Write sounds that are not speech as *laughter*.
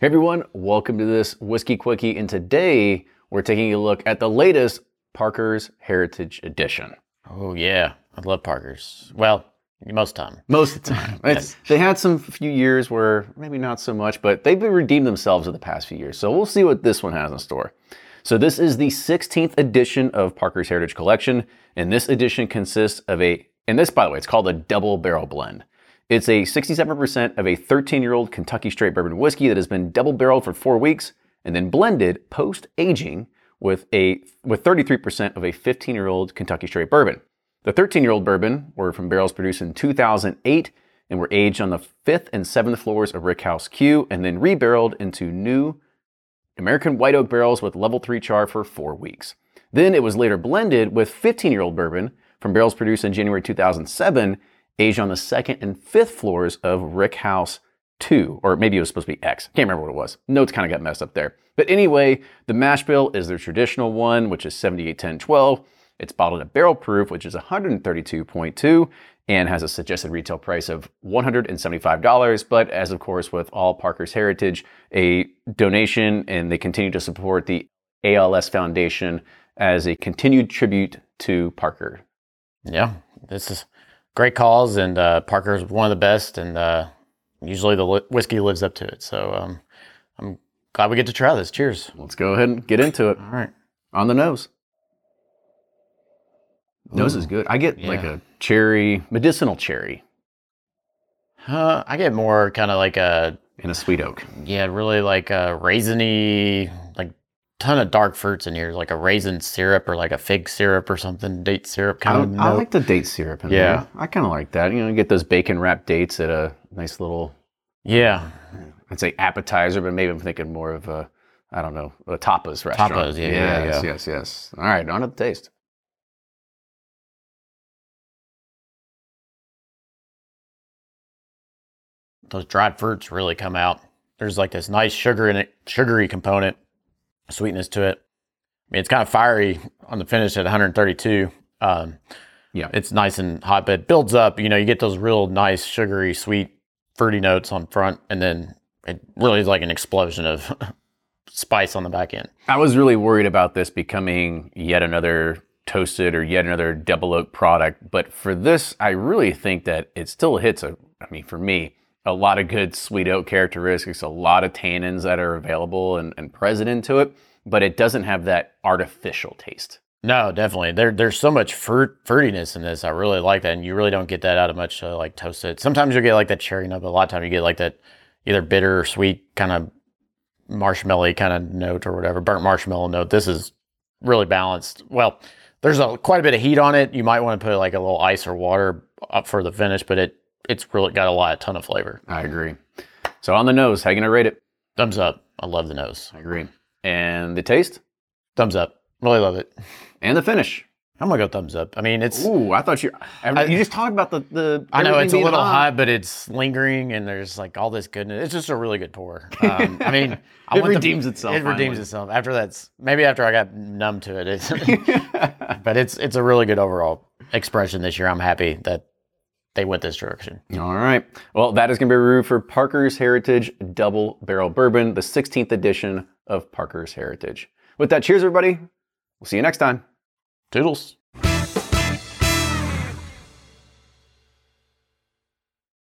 Hey everyone, welcome to this Whiskey Quickie, and today we're taking a look at the latest Parker's Heritage Edition. Oh yeah, I love Parkers. Well, most time. Most of the time. *laughs* It's, they had some few years where maybe not so much, but they've redeemed themselves in the past few years. So we'll see what this one has in store. So this is the 16th edition of Parker's Heritage Collection, and this edition consists of a, and this by the way, it's called a double barrel blend. It's a 67% of a 13 year old Kentucky straight bourbon whiskey that has been double barreled for four weeks and then blended post aging with a with 33% of a 15 year old Kentucky straight bourbon. The 13 year old bourbon were from barrels produced in 2008 and were aged on the fifth and seventh floors of Rickhouse Q and then rebarreled into new American white oak barrels with level 3 char for four weeks. Then it was later blended with 15 year old bourbon from barrels produced in January 2007 aged on the second and fifth floors of Rick House 2, or maybe it was supposed to be X. Can't remember what it was. Notes kind of got messed up there. But anyway, the mash bill is their traditional one, which is 781012. It's bottled at barrel proof, which is 132.2 and has a suggested retail price of $175. But as of course with all Parker's Heritage, a donation and they continue to support the ALS Foundation as a continued tribute to Parker. Yeah, this is great calls, and uh, Parker's one of the best, and uh, usually the li- whiskey lives up to it. So um, I'm glad we get to try this. Cheers. Let's go ahead and get into it. All right. On the nose. Nose is good. I get like a cherry, medicinal cherry, Uh, I get more kind of like a and a sweet oak. yeah, really like a raisiny, ton of dark fruits in here, like a raisin syrup or like a fig syrup or something, date syrup I, kind of. I like the date syrup in Yeah. there. I kind of like that. You know, you get those bacon wrapped dates at a nice little, yeah, uh, I'd say appetizer, but maybe I'm thinking more of a, I don't know, a tapas restaurant. Tapas, yeah, yeah, yes, yeah. yes, yes. All right, on to the taste. those dried fruits really come out. There's like this nice sugar in it, sugary component, sweetness to it. I mean, it's kind of fiery on the finish at 132. Um, Yeah. it's nice and hot, but it builds up. You know, you get those real nice, sugary, sweet, fruity notes on front, and then it really is like an explosion of *laughs* spice on the back end. I was really worried about this becoming yet another toasted or yet another double oak product, but for this, I really think that it still hits a. I mean, for me, a lot of good sweet oak characteristics, a lot of tannins that are available and, and present into it, but it doesn't have that artificial taste. No, definitely. There, there's so much fruit fruitiness in this. I really like that, and you really don't get that out of much uh, like toasted. Sometimes you'll get like that cherry note, but a lot of time you get like that either bitter or sweet kind of marshmallowy kind of note or whatever, burnt marshmallow note. This is really balanced. Well, there's a quite a bit of heat on it. You might want to put like a little ice or water up for the finish, but it it's really got a lot, a ton of flavor. I agree. So on the nose, how you gonna rate it? Thumbs up. I love the nose. I agree. And the taste Thumbs up. Really love it. and the finish. I'm gonna go thumbs up. I mean, it's Ooh, I thought you. you just talked about the the. I know it's a little hot, but it's lingering, and there's like all this goodness. It's just a really good pour. Um, I mean, *laughs* I It want the- redeems itself It redeems itself. After that's maybe after I got numb to it, it's, *laughs* *laughs* but it's it's a really good overall expression this year. I'm happy that they went this direction. All right. Well, that is going to be a review for Parker's Heritage Double Barrel Bourbon, the 16th edition of Parker's Heritage. With that, cheers, everybody. We'll see you next time. Toodles.